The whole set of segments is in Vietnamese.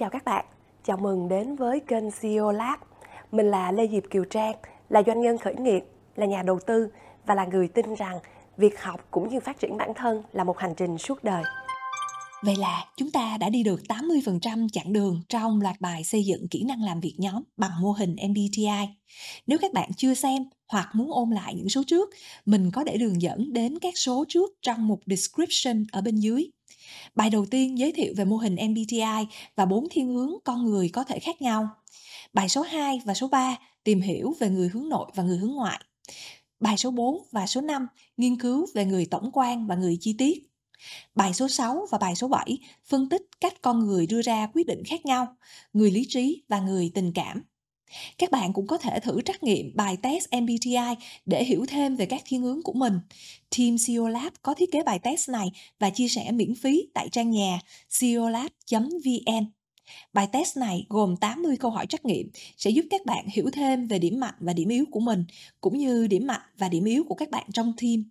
chào các bạn. Chào mừng đến với kênh CEO Lab. Mình là Lê Diệp Kiều Trang, là doanh nhân khởi nghiệp, là nhà đầu tư và là người tin rằng việc học cũng như phát triển bản thân là một hành trình suốt đời. Vậy là chúng ta đã đi được 80% chặng đường trong loạt bài xây dựng kỹ năng làm việc nhóm bằng mô hình MBTI. Nếu các bạn chưa xem hoặc muốn ôn lại những số trước, mình có để đường dẫn đến các số trước trong mục description ở bên dưới. Bài đầu tiên giới thiệu về mô hình MBTI và bốn thiên hướng con người có thể khác nhau. Bài số 2 và số 3 tìm hiểu về người hướng nội và người hướng ngoại. Bài số 4 và số 5 nghiên cứu về người tổng quan và người chi tiết. Bài số 6 và bài số 7 phân tích cách con người đưa ra quyết định khác nhau, người lý trí và người tình cảm. Các bạn cũng có thể thử trắc nghiệm bài test MBTI để hiểu thêm về các thiên hướng của mình. Team CEO Lab có thiết kế bài test này và chia sẻ miễn phí tại trang nhà ceolab.vn. Bài test này gồm 80 câu hỏi trắc nghiệm sẽ giúp các bạn hiểu thêm về điểm mạnh và điểm yếu của mình, cũng như điểm mạnh và điểm yếu của các bạn trong team.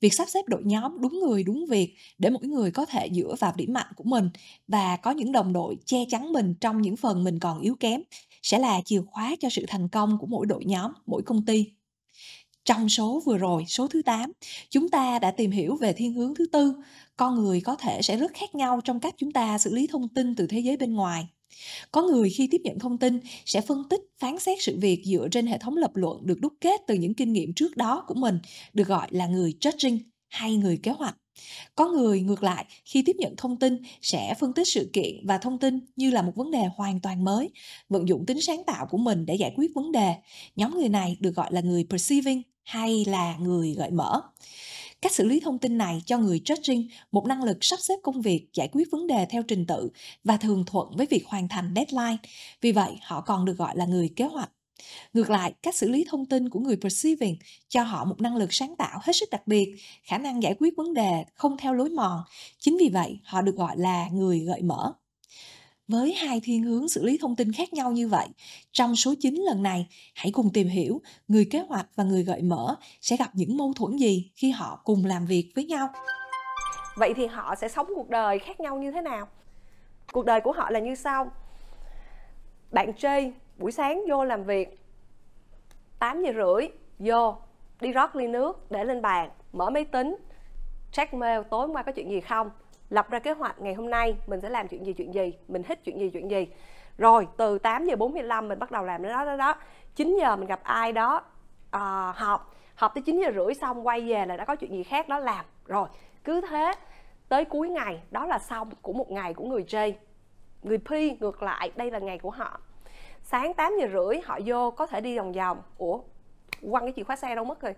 Việc sắp xếp đội nhóm đúng người đúng việc để mỗi người có thể dựa vào điểm mạnh của mình và có những đồng đội che chắn mình trong những phần mình còn yếu kém sẽ là chìa khóa cho sự thành công của mỗi đội nhóm, mỗi công ty. Trong số vừa rồi, số thứ 8, chúng ta đã tìm hiểu về thiên hướng thứ tư, con người có thể sẽ rất khác nhau trong cách chúng ta xử lý thông tin từ thế giới bên ngoài. Có người khi tiếp nhận thông tin sẽ phân tích, phán xét sự việc dựa trên hệ thống lập luận được đúc kết từ những kinh nghiệm trước đó của mình, được gọi là người judging hay người kế hoạch. Có người ngược lại khi tiếp nhận thông tin sẽ phân tích sự kiện và thông tin như là một vấn đề hoàn toàn mới, vận dụng tính sáng tạo của mình để giải quyết vấn đề. Nhóm người này được gọi là người perceiving hay là người gợi mở. Cách xử lý thông tin này cho người judging một năng lực sắp xếp công việc, giải quyết vấn đề theo trình tự và thường thuận với việc hoàn thành deadline. Vì vậy, họ còn được gọi là người kế hoạch. Ngược lại, cách xử lý thông tin của người perceiving cho họ một năng lực sáng tạo hết sức đặc biệt, khả năng giải quyết vấn đề không theo lối mòn. Chính vì vậy, họ được gọi là người gợi mở. Với hai thiên hướng xử lý thông tin khác nhau như vậy, trong số 9 lần này, hãy cùng tìm hiểu người kế hoạch và người gợi mở sẽ gặp những mâu thuẫn gì khi họ cùng làm việc với nhau. Vậy thì họ sẽ sống cuộc đời khác nhau như thế nào? Cuộc đời của họ là như sau. Bạn J buổi sáng vô làm việc 8 giờ rưỡi vô đi rót ly nước để lên bàn mở máy tính check mail tối hôm qua có chuyện gì không lập ra kế hoạch ngày hôm nay mình sẽ làm chuyện gì chuyện gì mình thích chuyện gì chuyện gì. Rồi từ 8 giờ 45 mình bắt đầu làm đó đó đó 9 giờ mình gặp ai đó à, họp. Họp tới 9 giờ rưỡi xong quay về là đã có chuyện gì khác đó làm. Rồi cứ thế tới cuối ngày đó là xong của một ngày của người J. Người P ngược lại đây là ngày của họ. Sáng 8 giờ rưỡi họ vô có thể đi vòng vòng. Ủa quăng cái chìa khóa xe đâu mất rồi?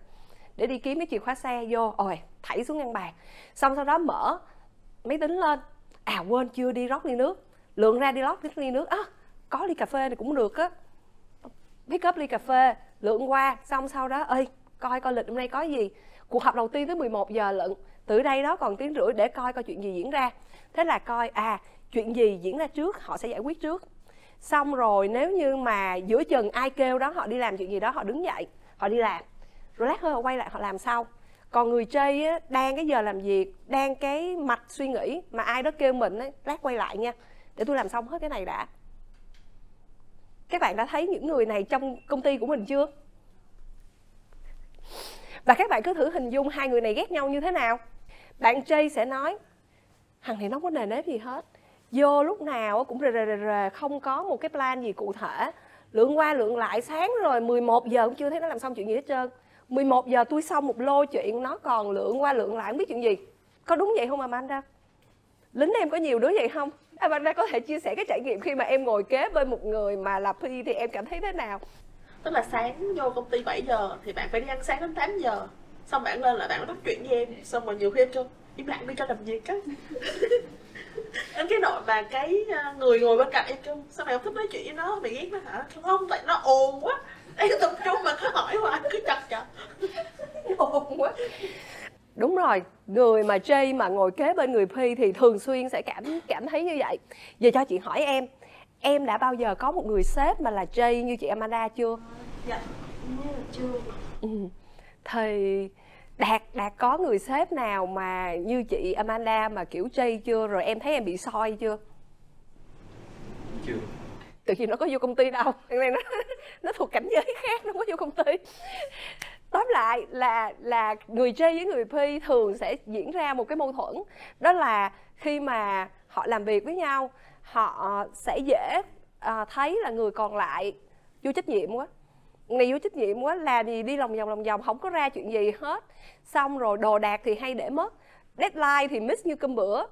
Để đi kiếm cái chìa khóa xe vô. Ôi thảy xuống ngăn bàn. Xong sau đó mở máy tính lên. À quên chưa đi rót ly nước. Lượng ra đi rót ly nước. À, có ly cà phê này cũng được á. Pick up ly cà phê lượng qua xong sau đó ơi coi coi lịch hôm nay có gì. Cuộc họp đầu tiên tới 11 giờ lận từ đây đó còn tiếng rưỡi để coi coi chuyện gì diễn ra. Thế là coi à chuyện gì diễn ra trước họ sẽ giải quyết trước. Xong rồi nếu như mà giữa chừng ai kêu đó họ đi làm chuyện gì đó họ đứng dậy họ đi làm. Rồi lát nữa họ quay lại họ làm sau còn người chơi á, đang cái giờ làm việc đang cái mạch suy nghĩ mà ai đó kêu mình ấy, lát quay lại nha để tôi làm xong hết cái này đã. Các bạn đã thấy những người này trong công ty của mình chưa? Và các bạn cứ thử hình dung hai người này ghét nhau như thế nào. Bạn Jay sẽ nói thằng này nó có nề nếp gì hết. Vô lúc nào cũng rề rề rề rề không có một cái plan gì cụ thể. Lượng qua lượng lại sáng rồi 11 giờ cũng chưa thấy nó làm xong chuyện gì hết trơn. 11 giờ tôi xong một lô chuyện nó còn lượng qua lượng lại, không biết chuyện gì. Có đúng vậy không, Amanda? Lính em có nhiều đứa vậy không? Amanda có thể chia sẻ cái trải nghiệm khi mà em ngồi kế bên một người mà là Pi thì em cảm thấy thế nào? Tức là sáng vô công ty 7 giờ thì bạn phải đi ăn sáng đến 8 giờ. Xong bạn lên là bạn nói chuyện với em. Xong rồi nhiều khi em cho im lặng đi, cho làm việc á. Đến cái đội mà cái ờ, người ngồi bên cạnh em kêu, sao mày không thích nói chuyện với nó? Mày ghét nó hả? Không, tại nó ồn quá em tập trung mà cứ hỏi hoài cứ chặt chặt ồn quá. Đúng rồi người mà Jay mà ngồi kế bên người Pi thì thường xuyên sẽ cảm cảm thấy như vậy. Giờ cho chị hỏi em em đã bao giờ có một người sếp mà là Jay như chị Amanda chưa? Dạ như là chưa. Ừ. thì đạt đạt có người sếp nào mà như chị Amanda mà kiểu Jay chưa? Rồi em thấy em bị soi chưa? Chưa tự nhiên nó có vô công ty đâu. Cái này nó nó thuộc cảnh giới khác nó có vô công ty. Tóm lại là là người J với người P thường sẽ diễn ra một cái mâu thuẫn. Đó là khi mà họ làm việc với nhau họ sẽ dễ à, thấy là người còn lại vô trách nhiệm quá. Này vô trách nhiệm quá làm gì đi lòng vòng lòng vòng không có ra chuyện gì hết. Xong rồi đồ đạc thì hay để mất. Deadline thì miss như cơm bữa.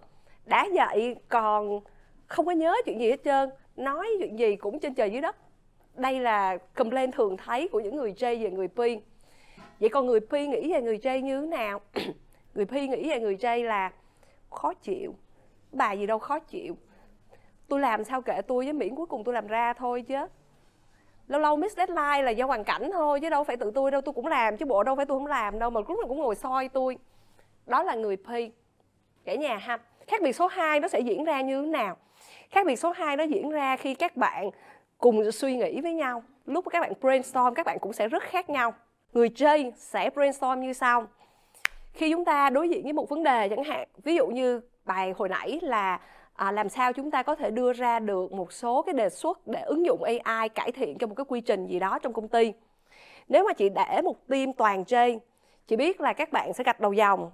Đã vậy còn không có nhớ chuyện gì hết trơn nói chuyện gì cũng trên trời dưới đất. Đây là complain thường thấy của những người J về người P. Vậy còn người P nghĩ về người J như thế nào? Người P nghĩ về người J là khó chịu bà gì đâu khó chịu. Tôi làm sao kệ tôi với miễn cuối cùng tôi làm ra thôi chứ. Lâu lâu miss deadline là do hoàn cảnh thôi chứ đâu phải tự tôi đâu, tôi cũng làm chứ bộ đâu phải tôi không làm đâu, mà lúc nào cũng ngồi soi tôi. Đó là người P. Cả nhà ha. Khác biệt số 2 nó sẽ diễn ra như thế nào? Khác biệt số 2 nó diễn ra khi các bạn cùng suy nghĩ với nhau. Lúc các bạn brainstorm các bạn cũng sẽ rất khác nhau. Người J sẽ brainstorm như sau. Khi chúng ta đối diện với một vấn đề chẳng hạn ví dụ như bài hồi nãy là à, làm sao chúng ta có thể đưa ra được một số cái đề xuất để ứng dụng AI cải thiện cho một cái quy trình gì đó trong công ty. Nếu mà chị để một team toàn J chị biết là các bạn sẽ gạch đầu dòng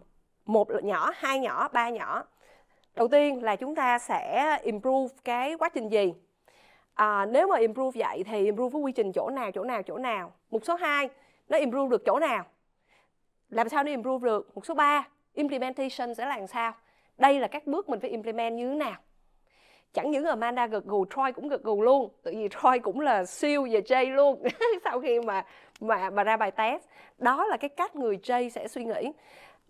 một nhỏ hai nhỏ ba nhỏ đầu tiên là chúng ta sẽ improve cái quá trình gì? À, nếu mà improve vậy thì improve cái quy trình chỗ nào chỗ nào chỗ nào? Một số 2 nó improve được chỗ nào? Làm sao nó improve được? Một số 3 implementation sẽ là làm sao? Đây là các bước mình phải implement như thế nào? Chẳng những Amanda gật gù Troy cũng gật gù luôn. Tự vì Troy cũng là siêu về J luôn. Sau khi mà mà mà ra bài test. Đó là cái cách người J sẽ suy nghĩ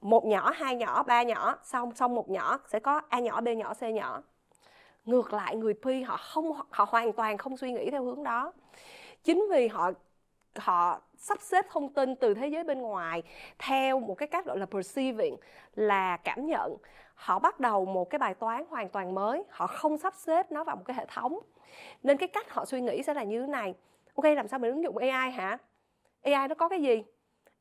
một nhỏ, hai nhỏ, ba nhỏ. Xong xong một nhỏ sẽ có a nhỏ, b nhỏ, c nhỏ. Ngược lại, người P họ không, họ hoàn toàn không suy nghĩ theo hướng đó. Chính vì họ họ sắp xếp thông tin từ thế giới bên ngoài theo một cái cách gọi là perceiving, là cảm nhận. Họ bắt đầu một cái bài toán hoàn toàn mới. Họ không sắp xếp nó vào một cái hệ thống. Nên cái cách họ suy nghĩ sẽ là như thế này. Ok, làm sao mình ứng dụng ai hả? Ai nó có cái gì?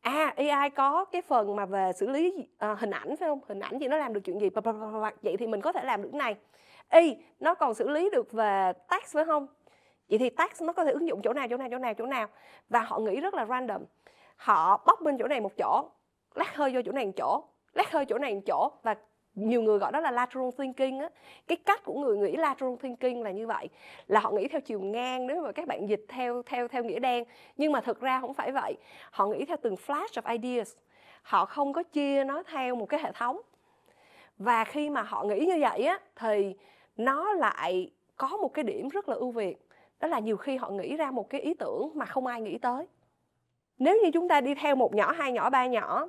À AI có cái phần mà về xử lý uh, hình ảnh phải không? Hình ảnh thì nó làm được chuyện gì? Vậy thì mình có thể làm được cái này. Y nó còn xử lý được về text phải không? Vậy thì text nó có thể ứng dụng chỗ nào chỗ nào chỗ nào chỗ nào? Và họ nghĩ rất là random. Họ bóc bên chỗ này một chỗ lát hơi vô chỗ này một chỗ lát hơi chỗ này một chỗ và nhiều người gọi đó là lateral thinking á. Cái cách của người nghĩ lateral thinking là như vậy, là họ nghĩ theo chiều ngang nếu mà các bạn dịch theo theo theo nghĩa đen. Nhưng mà thực ra không phải vậy. Họ nghĩ theo từng flash of ideas. Họ không có chia nó theo một cái hệ thống. Và khi mà họ nghĩ như vậy á, thì nó lại có một cái điểm rất là ưu việt. Đó là nhiều khi họ nghĩ ra một cái ý tưởng mà không ai nghĩ tới. Nếu như chúng ta đi theo một nhỏ, hai nhỏ, ba nhỏ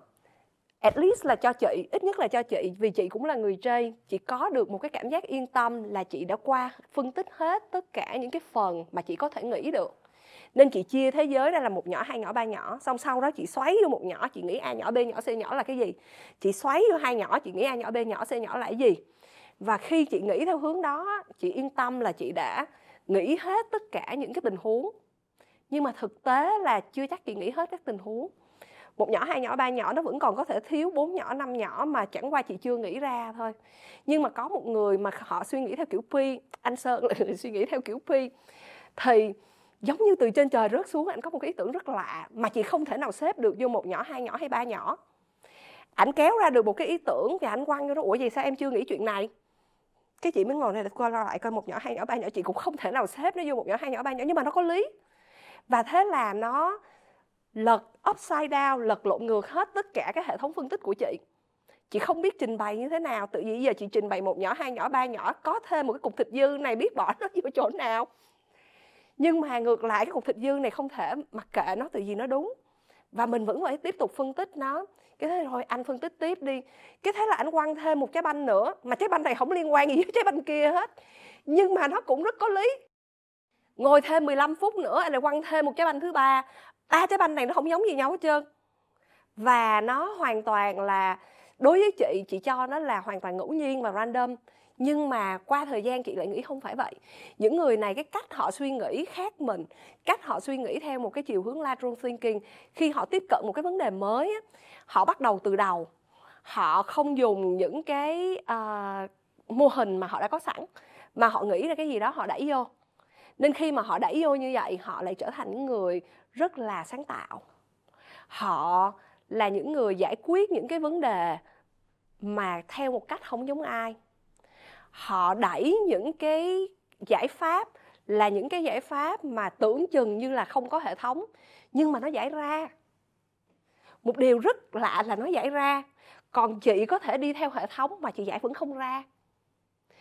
at least là cho chị, ít nhất là cho chị, vì chị cũng là người chơi chị có được một cái cảm giác yên tâm là chị đã qua, phân tích hết tất cả những cái phần mà chị có thể nghĩ được. Nên chị chia thế giới ra là một nhỏ, hai nhỏ, ba nhỏ. Xong sau đó chị xoáy vô một nhỏ, chị nghĩ a nhỏ, b nhỏ, c nhỏ là cái gì? Chị xoáy vô hai nhỏ, chị nghĩ a nhỏ, b nhỏ, c nhỏ là cái gì? Và khi chị nghĩ theo hướng đó, chị yên tâm là chị đã nghĩ hết tất cả những cái tình huống. Nhưng mà thực tế là chưa chắc chị nghĩ hết các tình huống một nhỏ, hai nhỏ, ba nhỏ nó vẫn còn có thể thiếu bốn nhỏ, năm nhỏ mà chẳng qua chị chưa nghĩ ra thôi. Nhưng mà có một người mà họ suy nghĩ theo kiểu phi anh Sơn là người suy nghĩ theo kiểu phi thì giống như từ trên trời rớt xuống, anh có một cái ý tưởng rất lạ mà chị không thể nào xếp được vô một nhỏ, hai nhỏ hay ba nhỏ. Ảnh kéo ra được một cái ý tưởng và ảnh quăng vô đó. Ủa, vậy sao em chưa nghĩ chuyện này? Cái chị mới ngồi này coi lại coi một nhỏ, hai nhỏ, ba nhỏ. Chị cũng không thể nào xếp nó vô một nhỏ, hai nhỏ, ba nhỏ, nhưng mà nó có lý. Và thế là nó lật upside down, lật lộn ngược hết tất cả các hệ thống phân tích của chị. Chị không biết trình bày như thế nào, tự nhiên giờ chị trình bày một nhỏ, hai nhỏ, ba nhỏ, có thêm một cái cục thịt dư này, biết bỏ nó vô chỗ nào. Nhưng mà ngược lại, cái cục thịt dư này không thể mặc kệ nó tự vì nó đúng. Và mình vẫn phải tiếp tục phân tích nó. Cái thế thôi, anh phân tích tiếp đi. Cái thế là anh quăng thêm một trái banh nữa, mà trái banh này không liên quan gì với trái banh kia hết. Nhưng mà nó cũng rất có lý. Ngồi thêm 15 phút nữa, anh lại quăng thêm một trái banh thứ ba ba trái banh này nó không giống gì nhau hết trơn. Và nó hoàn toàn là đối với chị chị cho nó là hoàn toàn ngẫu nhiên và random. Nhưng mà qua thời gian chị lại nghĩ không phải vậy. Những người này cái cách họ suy nghĩ khác mình cách họ suy nghĩ theo một cái chiều hướng lateral thinking khi họ tiếp cận một cái vấn đề mới họ bắt đầu từ đầu. Họ không dùng những cái uh, mô hình mà họ đã có sẵn mà họ nghĩ ra cái gì đó họ đẩy vô nên khi mà họ đẩy vô như vậy, họ lại trở thành những người rất là sáng tạo. Họ là những người giải quyết những cái vấn đề mà theo một cách không giống ai. Họ đẩy những cái giải pháp là những cái giải pháp mà tưởng chừng như là không có hệ thống, nhưng mà nó giải ra. Một điều rất lạ là nó giải ra. Còn chị có thể đi theo hệ thống mà chị giải vẫn không ra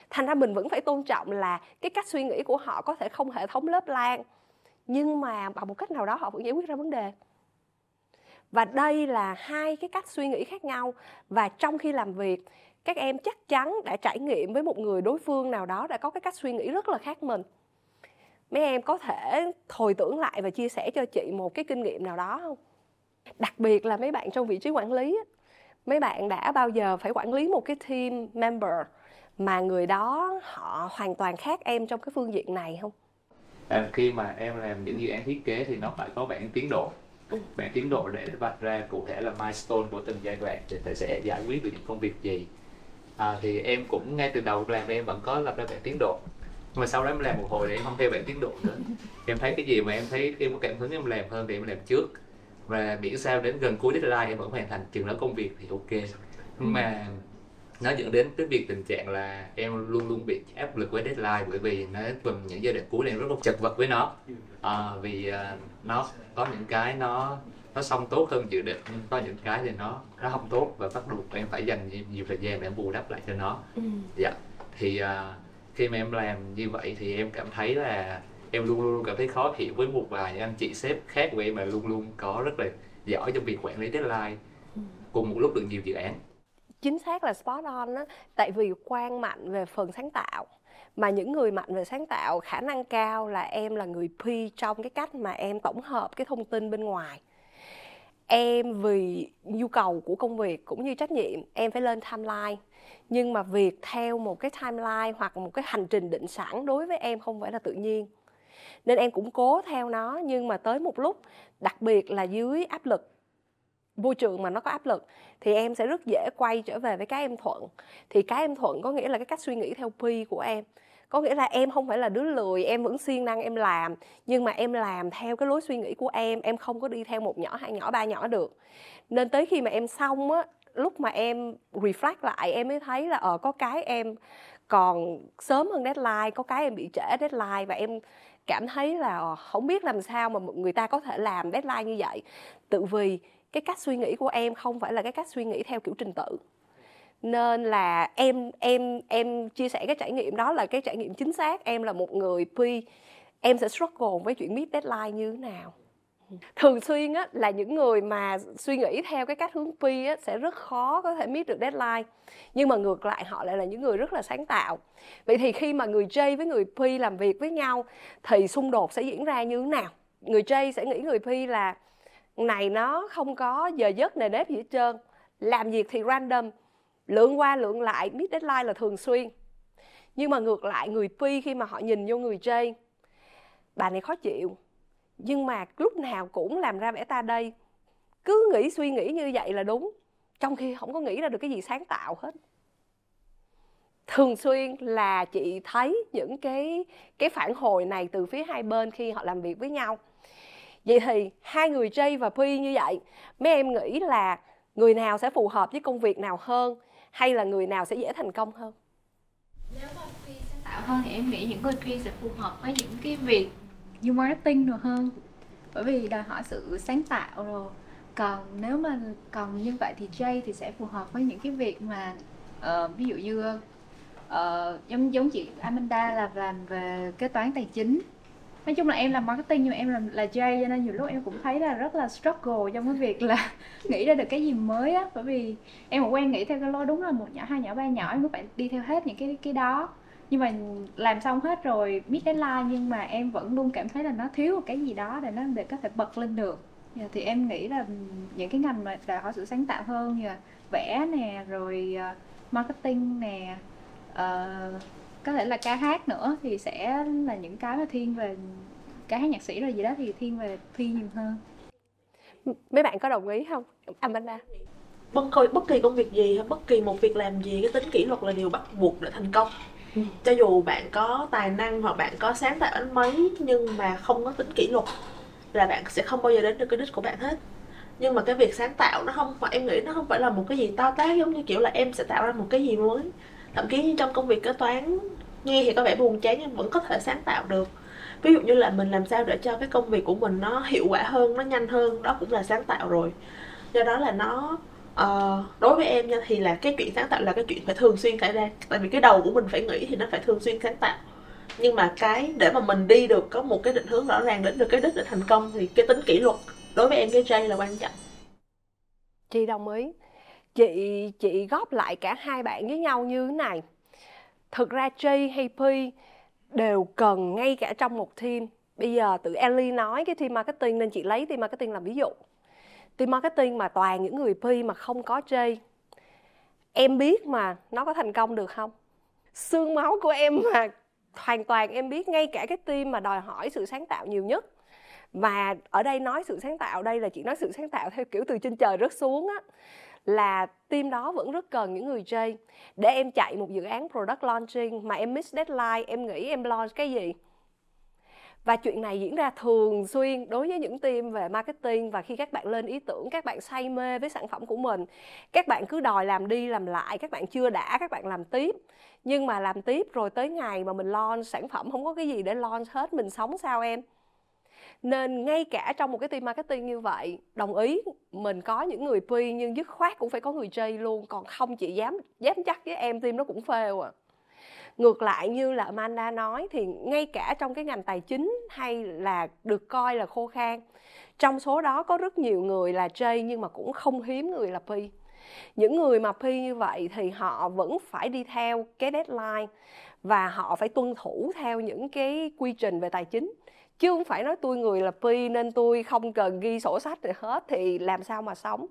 thành ra mình vẫn phải tôn trọng là cái cách suy nghĩ của họ có thể không hệ thống lớp lan nhưng mà bằng một cách nào đó họ vẫn giải quyết ra vấn đề. Và đây là hai cái cách suy nghĩ khác nhau, và trong khi làm việc, các em chắc chắn đã trải nghiệm với một người đối phương nào đó đã có cái cách suy nghĩ rất là khác mình. Mấy em có thể hồi tưởng lại và chia sẻ cho chị một cái kinh nghiệm nào đó không? Đặc biệt là mấy bạn trong vị trí quản lý mấy bạn đã bao giờ phải quản lý một cái team member mà người đó họ hoàn toàn khác em trong cái phương diện này không? À, khi mà em làm những dự án thiết kế thì nó phải có bản tiến độ. Ừ. bản tiến độ để vạch ra cụ thể là milestone của từng giai đoạn thì sẽ giải quyết được những công việc gì. À, thì em cũng ngay từ đầu làm em vẫn có lập ra bản tiến độ. Nhưng mà sau đó em làm một hồi thì em không theo bản tiến độ nữa. Em thấy cái gì mà em thấy em có cảm hứng em làm hơn thì em làm trước. Và miễn sao đến gần cuối deadline em vẫn hoàn thành chừng đó công việc thì ok. Nhưng mà nó dẫn đến cái việc tình trạng là em luôn luôn bị áp lực với deadline bởi vì nó phần những giai đoạn cuối em rất là chật vật với nó. À, vì uh, nó có những cái nó nó xong tốt hơn dự định nhưng có những cái thì nó nó không tốt và bắt buộc em phải dành nhiều, nhiều thời gian để bù đắp lại cho nó. Ừ. dạ. Thì uh, khi mà em làm như vậy thì em cảm thấy là em luôn luôn cảm thấy khó hiểu với một vài anh chị sếp khác của em mà luôn luôn có rất là giỏi trong việc quản lý deadline. Ừ. cùng một lúc được nhiều dự án chính xác là spot on á, tại vì quan mạnh về phần sáng tạo. Mà những người mạnh về sáng tạo, khả năng cao là em là người P trong cái cách mà em tổng hợp cái thông tin bên ngoài. Em vì nhu cầu của công việc cũng như trách nhiệm, em phải lên timeline. Nhưng mà việc theo một cái timeline hoặc một cái hành trình định sẵn đối với em không phải là tự nhiên. Nên em cũng cố theo nó, nhưng mà tới một lúc, đặc biệt là dưới áp lực môi trường mà nó có áp lực thì em sẽ rất dễ quay trở về với cái em thuận. Thì cái em thuận có nghĩa là cái cách suy nghĩ theo pi của em. Có nghĩa là em không phải là đứa lười em vẫn siêng năng em làm nhưng mà em làm theo cái lối suy nghĩ của em em không có đi theo một nhỏ hai nhỏ ba nhỏ được. Nên tới khi mà em xong á lúc mà em reflect lại em mới thấy là ở ờ, có cái em còn sớm hơn deadline có cái em bị trễ deadline và em cảm thấy là ờ, không biết làm sao mà người ta có thể làm deadline như vậy. Tự vì cái cách suy nghĩ của em không phải là cái cách suy nghĩ theo kiểu trình tự. Nên là em em em chia sẻ cái trải nghiệm đó là cái trải nghiệm chính xác. Em là một người P. Em sẽ struggle với chuyện meet deadline như thế nào. Thường xuyên á, là những người mà suy nghĩ theo cái cách hướng pi á, sẽ rất khó có thể biết được deadline. Nhưng mà ngược lại họ lại là những người rất là sáng tạo. Vậy thì khi mà người J với người pi làm việc với nhau thì xung đột sẽ diễn ra như thế nào? Người J sẽ nghĩ người pi là này nó không có giờ giấc nề nếp gì hết trơn. Làm việc thì random lượng qua lượng lại, meet deadline là thường xuyên. Nhưng mà ngược lại, người P khi mà họ nhìn vô người J, bà này khó chịu. Nhưng mà lúc nào cũng làm ra vẻ ta đây. Cứ nghĩ, suy nghĩ như vậy là đúng. Trong khi không có nghĩ ra được cái gì sáng tạo hết. Thường xuyên là chị thấy những cái cái phản hồi này từ phía hai bên khi họ làm việc với nhau vậy thì hai người J và Phi như vậy mấy em nghĩ là người nào sẽ phù hợp với công việc nào hơn hay là người nào sẽ dễ thành công hơn? Nếu mà Phi sáng tạo hơn thì em nghĩ những người Phi sẽ phù hợp với những cái việc như marketing rồi hơn. Bởi vì đòi hỏi sự sáng tạo rồi. Còn nếu mà còn như vậy thì J thì sẽ phù hợp với những cái việc mà uh, ví dụ như uh, giống giống chị Amanda là làm về kế toán tài chính nói chung là em làm marketing nhưng mà em làm là J cho nên nhiều lúc em cũng thấy là rất là struggle trong cái việc là nghĩ ra được cái gì mới á. Bởi vì em cũng quen nghĩ theo cái lối đúng là một nhỏ hai nhỏ ba nhỏ em cứ phải đi theo hết những cái cái đó. Nhưng mà làm xong hết rồi biết deadline nhưng mà em vẫn luôn cảm thấy là nó thiếu một cái gì đó để nó để có thể bật lên được. Yeah, thì em nghĩ là những cái ngành mà đòi hỏi sự sáng tạo hơn như là vẽ nè rồi uh, marketing nè uh, có thể là ca hát nữa thì sẽ là những cái mà thiên về ca hát nhạc sĩ rồi gì đó thì thiên về thi nhiều hơn. Mấy bạn có đồng ý không? Amanda bất kỳ bất kỳ công việc gì hay bất kỳ một việc làm gì cái tính kỷ luật là điều bắt buộc để thành công. Cho dù bạn có tài năng hoặc bạn có sáng tạo đến mấy nhưng mà không có tính kỷ luật là bạn sẽ không bao giờ đến được cái đích của bạn hết. Nhưng mà cái việc sáng tạo nó không phải em nghĩ nó không phải là một cái gì to tát giống như kiểu là em sẽ tạo ra một cái gì mới thậm chí trong công việc kế toán nghe thì có vẻ buồn chán nhưng vẫn có thể sáng tạo được. Ví dụ như là mình làm sao để cho cái công việc của mình nó hiệu quả hơn nó nhanh hơn đó cũng là sáng tạo rồi. Do đó là nó uh, đối với em nha thì là cái chuyện sáng tạo là cái chuyện phải thường xuyên xảy ra. Tại vì cái đầu của mình phải nghĩ thì nó phải thường xuyên sáng tạo. Nhưng mà cái để mà mình đi được có một cái định hướng rõ ràng đến được cái đích để thành công thì cái tính kỷ luật đối với em cái J là quan trọng. Chị đồng ý chị chị góp lại cả hai bạn với nhau như thế này. Thực ra J hay P đều cần ngay cả trong một team. Bây giờ tự Ellie nói cái team marketing nên chị lấy team marketing làm ví dụ. Team marketing mà toàn những người P mà không có J em biết mà nó có thành công được không? Xương máu của em mà hoàn toàn em biết ngay cả cái team mà đòi hỏi sự sáng tạo nhiều nhất. Và ở đây nói sự sáng tạo, đây là chị nói sự sáng tạo theo kiểu từ trên trời rớt xuống á là team đó vẫn rất cần những người J để em chạy một dự án product launching mà em miss deadline, em nghĩ em launch cái gì? Và chuyện này diễn ra thường xuyên đối với những team về marketing và khi các bạn lên ý tưởng, các bạn say mê với sản phẩm của mình. Các bạn cứ đòi làm đi làm lại, các bạn chưa đã, các bạn làm tiếp. Nhưng mà làm tiếp rồi tới ngày mà mình launch sản phẩm, không có cái gì để launch hết, mình sống sao em? Nên ngay cả trong một cái team marketing như vậy, đồng ý mình có những người P, nhưng dứt khoát cũng phải có người J luôn, còn không chị dám dám chắc với em, team nó cũng fail à. Ngược lại như là Amanda nói thì ngay cả trong cái ngành tài chính hay là được coi là khô khan, trong số đó có rất nhiều người là J nhưng mà cũng không hiếm người là P. Những người mà P như vậy thì họ vẫn phải đi theo cái deadline và họ phải tuân thủ theo những cái quy trình về tài chính chứ không phải nói tôi người là pi nên tôi không cần ghi sổ sách gì hết, thì làm sao mà sống?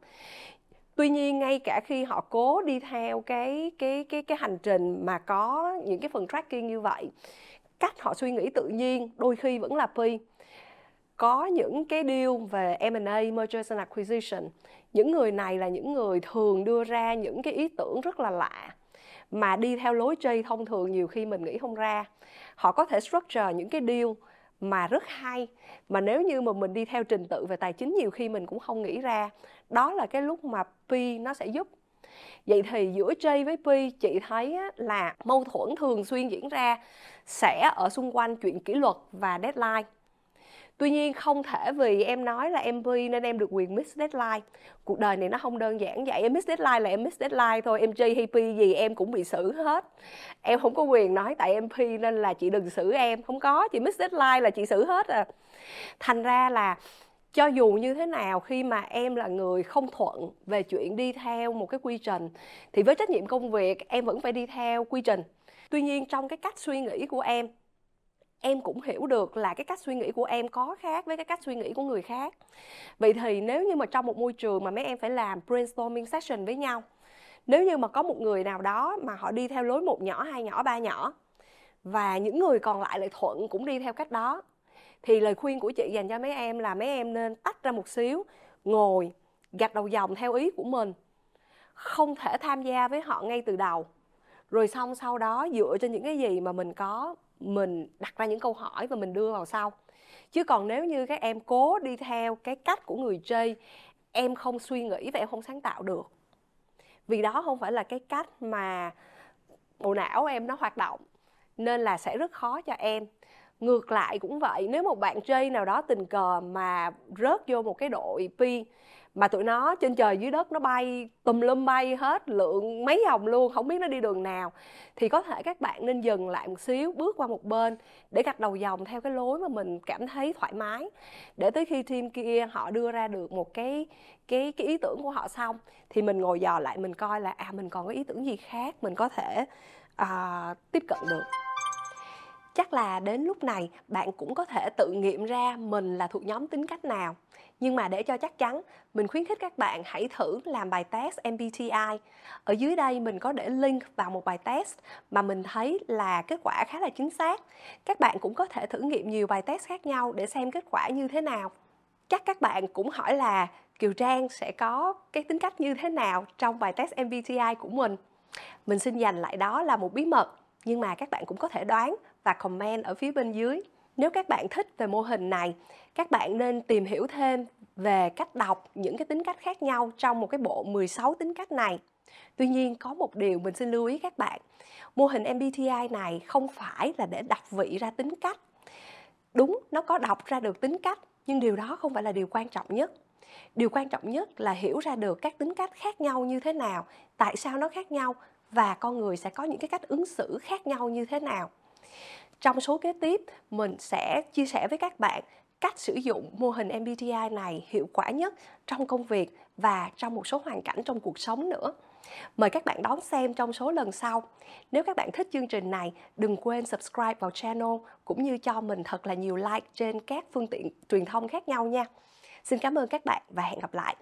Tuy nhiên ngay cả khi họ cố đi theo cái cái cái cái hành trình mà có những cái phần tracking như vậy, cách họ suy nghĩ tự nhiên đôi khi vẫn là pi có những cái deal về M&A mergers and acquisition. Những người này là những người thường đưa ra những cái ý tưởng rất là lạ, mà đi theo lối chơi thông thường nhiều khi mình nghĩ không ra. Họ có thể structure những cái deal mà rất hay. Mà nếu như mà mình đi theo trình tự về tài chính, nhiều khi mình cũng không nghĩ ra. Đó là cái lúc mà P nó sẽ giúp. Vậy thì giữa J với P, chị thấy là mâu thuẫn thường xuyên diễn ra sẽ ở xung quanh chuyện kỷ luật và deadline tuy nhiên, không thể vì em nói là em P nên em được quyền miss deadline. Cuộc đời này nó không đơn giản vậy. Em miss deadline là em miss deadline thôi. Em J P gì em cũng bị xử hết. Em không có quyền nói tại em P nên là chị đừng xử em. Không có, chị miss deadline là chị xử hết à. Thành ra là cho dù như thế nào, khi mà em là người không thuận về chuyện đi theo một cái quy trình, thì với trách nhiệm công việc, em vẫn phải đi theo quy trình. Tuy nhiên, trong cái cách suy nghĩ của em em cũng hiểu được là cái cách suy nghĩ của em có khác với cái cách suy nghĩ của người khác. Vậy thì nếu như mà trong một môi trường mà mấy em phải làm brainstorming session với nhau, nếu như mà có một người nào đó mà họ đi theo lối một nhỏ, hai nhỏ, ba nhỏ, và những người còn lại lại thuận cũng đi theo cách đó, thì lời khuyên của chị dành cho mấy em là mấy em nên tách ra một xíu, ngồi, gạch đầu dòng theo ý của mình, không thể tham gia với họ ngay từ đầu. Rồi xong sau đó dựa trên những cái gì mà mình có mình đặt ra những câu hỏi và mình đưa vào sau. Chứ còn nếu như các em cố đi theo cái cách của người chơi, em không suy nghĩ và em không sáng tạo được. Vì đó không phải là cái cách mà bộ não em nó hoạt động, nên là sẽ rất khó cho em ngược lại cũng vậy nếu một bạn chơi nào đó tình cờ mà rớt vô một cái đội pi mà tụi nó trên trời dưới đất nó bay tùm lum bay hết lượng mấy vòng luôn không biết nó đi đường nào thì có thể các bạn nên dừng lại một xíu bước qua một bên để gạch đầu dòng theo cái lối mà mình cảm thấy thoải mái để tới khi team kia họ đưa ra được một cái cái cái ý tưởng của họ xong thì mình ngồi dò lại mình coi là à mình còn có ý tưởng gì khác mình có thể à, tiếp cận được chắc là đến lúc này bạn cũng có thể tự nghiệm ra mình là thuộc nhóm tính cách nào. Nhưng mà để cho chắc chắn, mình khuyến khích các bạn hãy thử làm bài test MBTI ở dưới đây mình có để link vào một bài test mà mình thấy là kết quả khá là chính xác. Các bạn cũng có thể thử nghiệm nhiều bài test khác nhau để xem kết quả như thế nào. Chắc các bạn cũng hỏi là Kiều Trang sẽ có cái tính cách như thế nào trong bài test MBTI của mình? Mình xin dành lại đó là một bí mật, nhưng mà các bạn cũng có thể đoán và comment ở phía bên dưới. Nếu các bạn thích về mô hình này, các bạn nên tìm hiểu thêm về cách đọc những cái tính cách khác nhau trong một cái bộ 16 tính cách này. Tuy nhiên có một điều mình xin lưu ý các bạn. Mô hình MBTI này không phải là để đọc vị ra tính cách. Đúng, nó có đọc ra được tính cách, nhưng điều đó không phải là điều quan trọng nhất. Điều quan trọng nhất là hiểu ra được các tính cách khác nhau như thế nào, tại sao nó khác nhau và con người sẽ có những cái cách ứng xử khác nhau như thế nào. Trong số kế tiếp, mình sẽ chia sẻ với các bạn cách sử dụng mô hình MBTI này hiệu quả nhất trong công việc và trong một số hoàn cảnh trong cuộc sống nữa. Mời các bạn đón xem trong số lần sau. Nếu các bạn thích chương trình này, đừng quên subscribe vào channel cũng như cho mình thật là nhiều like trên các phương tiện truyền thông khác nhau nha. Xin cảm ơn các bạn và hẹn gặp lại.